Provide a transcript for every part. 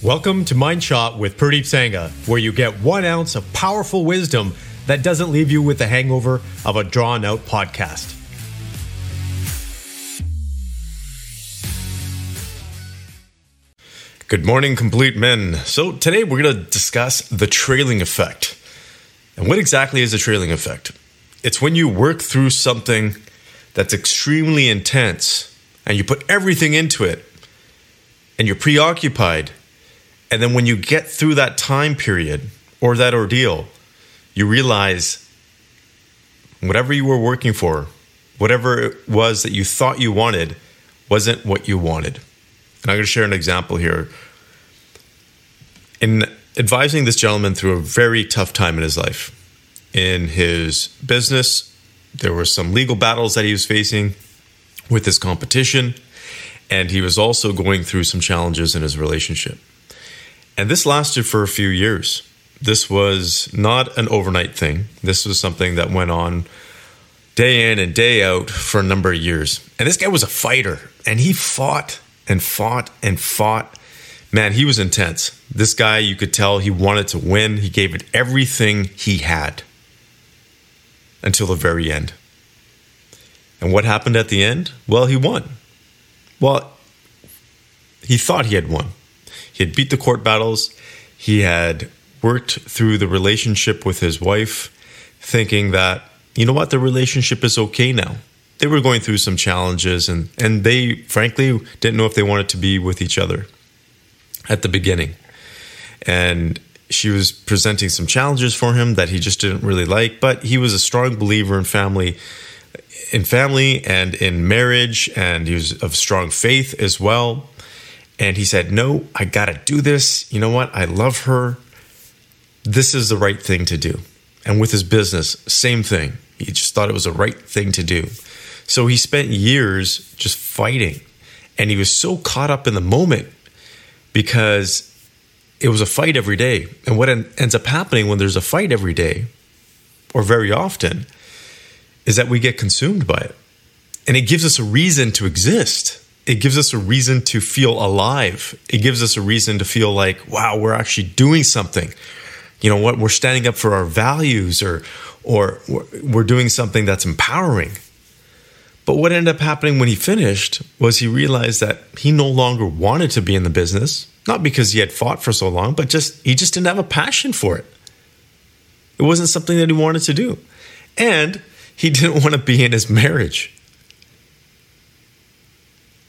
Welcome to Mind Shot with Pradeep Sangha, where you get one ounce of powerful wisdom that doesn't leave you with the hangover of a drawn out podcast. Good morning, complete men. So, today we're going to discuss the trailing effect. And what exactly is the trailing effect? It's when you work through something that's extremely intense and you put everything into it and you're preoccupied. And then when you get through that time period or that ordeal, you realize whatever you were working for, whatever it was that you thought you wanted, wasn't what you wanted. And I'm going to share an example here. In advising this gentleman through a very tough time in his life, in his business, there were some legal battles that he was facing with his competition, and he was also going through some challenges in his relationship. And this lasted for a few years. This was not an overnight thing. This was something that went on day in and day out for a number of years. And this guy was a fighter, and he fought and fought and fought. Man, he was intense. This guy, you could tell he wanted to win. He gave it everything he had until the very end. And what happened at the end? Well, he won. Well, he thought he had won. He had beat the court battles. He had worked through the relationship with his wife, thinking that, you know what, the relationship is okay now. They were going through some challenges and and they frankly didn't know if they wanted to be with each other at the beginning. And she was presenting some challenges for him that he just didn't really like but he was a strong believer in family in family and in marriage and he was of strong faith as well and he said no i got to do this you know what i love her this is the right thing to do and with his business same thing he just thought it was the right thing to do so he spent years just fighting. And he was so caught up in the moment because it was a fight every day. And what ends up happening when there's a fight every day, or very often, is that we get consumed by it. And it gives us a reason to exist. It gives us a reason to feel alive. It gives us a reason to feel like, wow, we're actually doing something. You know what? We're standing up for our values or or we're doing something that's empowering. But what ended up happening when he finished was he realized that he no longer wanted to be in the business, not because he had fought for so long, but just he just didn't have a passion for it. It wasn't something that he wanted to do. And he didn't want to be in his marriage.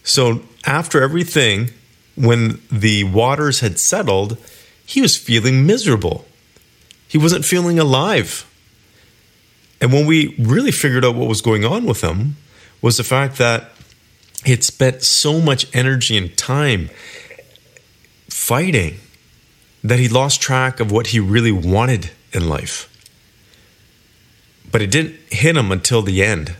So after everything, when the waters had settled, he was feeling miserable. He wasn't feeling alive. And when we really figured out what was going on with him, was the fact that he had spent so much energy and time fighting that he lost track of what he really wanted in life. But it didn't hit him until the end,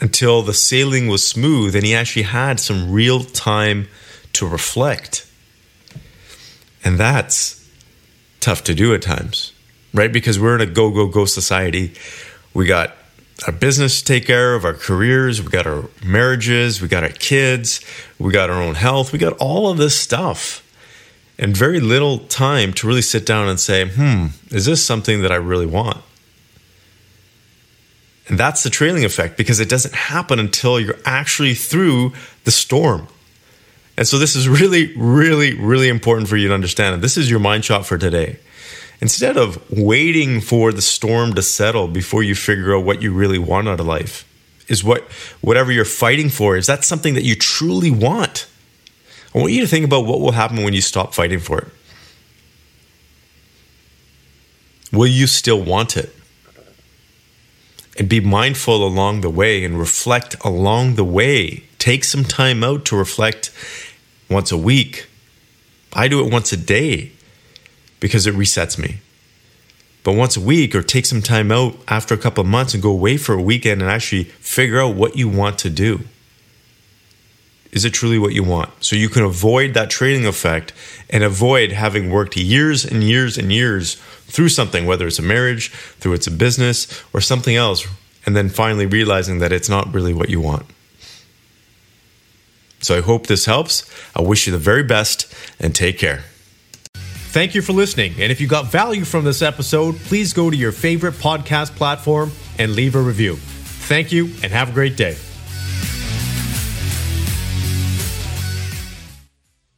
until the sailing was smooth and he actually had some real time to reflect. And that's tough to do at times, right? Because we're in a go, go, go society. We got our business to take care of, our careers, we got our marriages, we got our kids, we got our own health, we got all of this stuff. And very little time to really sit down and say, hmm, is this something that I really want? And that's the trailing effect because it doesn't happen until you're actually through the storm. And so this is really, really, really important for you to understand. And this is your mind shot for today. Instead of waiting for the storm to settle before you figure out what you really want out of life, is what whatever you're fighting for, is that something that you truly want? I want you to think about what will happen when you stop fighting for it. Will you still want it? And be mindful along the way and reflect along the way. Take some time out to reflect once a week. I do it once a day because it resets me. But once a week, or take some time out after a couple of months and go away for a weekend and actually figure out what you want to do. Is it truly what you want? So you can avoid that trailing effect and avoid having worked years and years and years through something, whether it's a marriage, through it's a business, or something else, and then finally realizing that it's not really what you want. So I hope this helps. I wish you the very best and take care. Thank you for listening. And if you got value from this episode, please go to your favorite podcast platform and leave a review. Thank you and have a great day.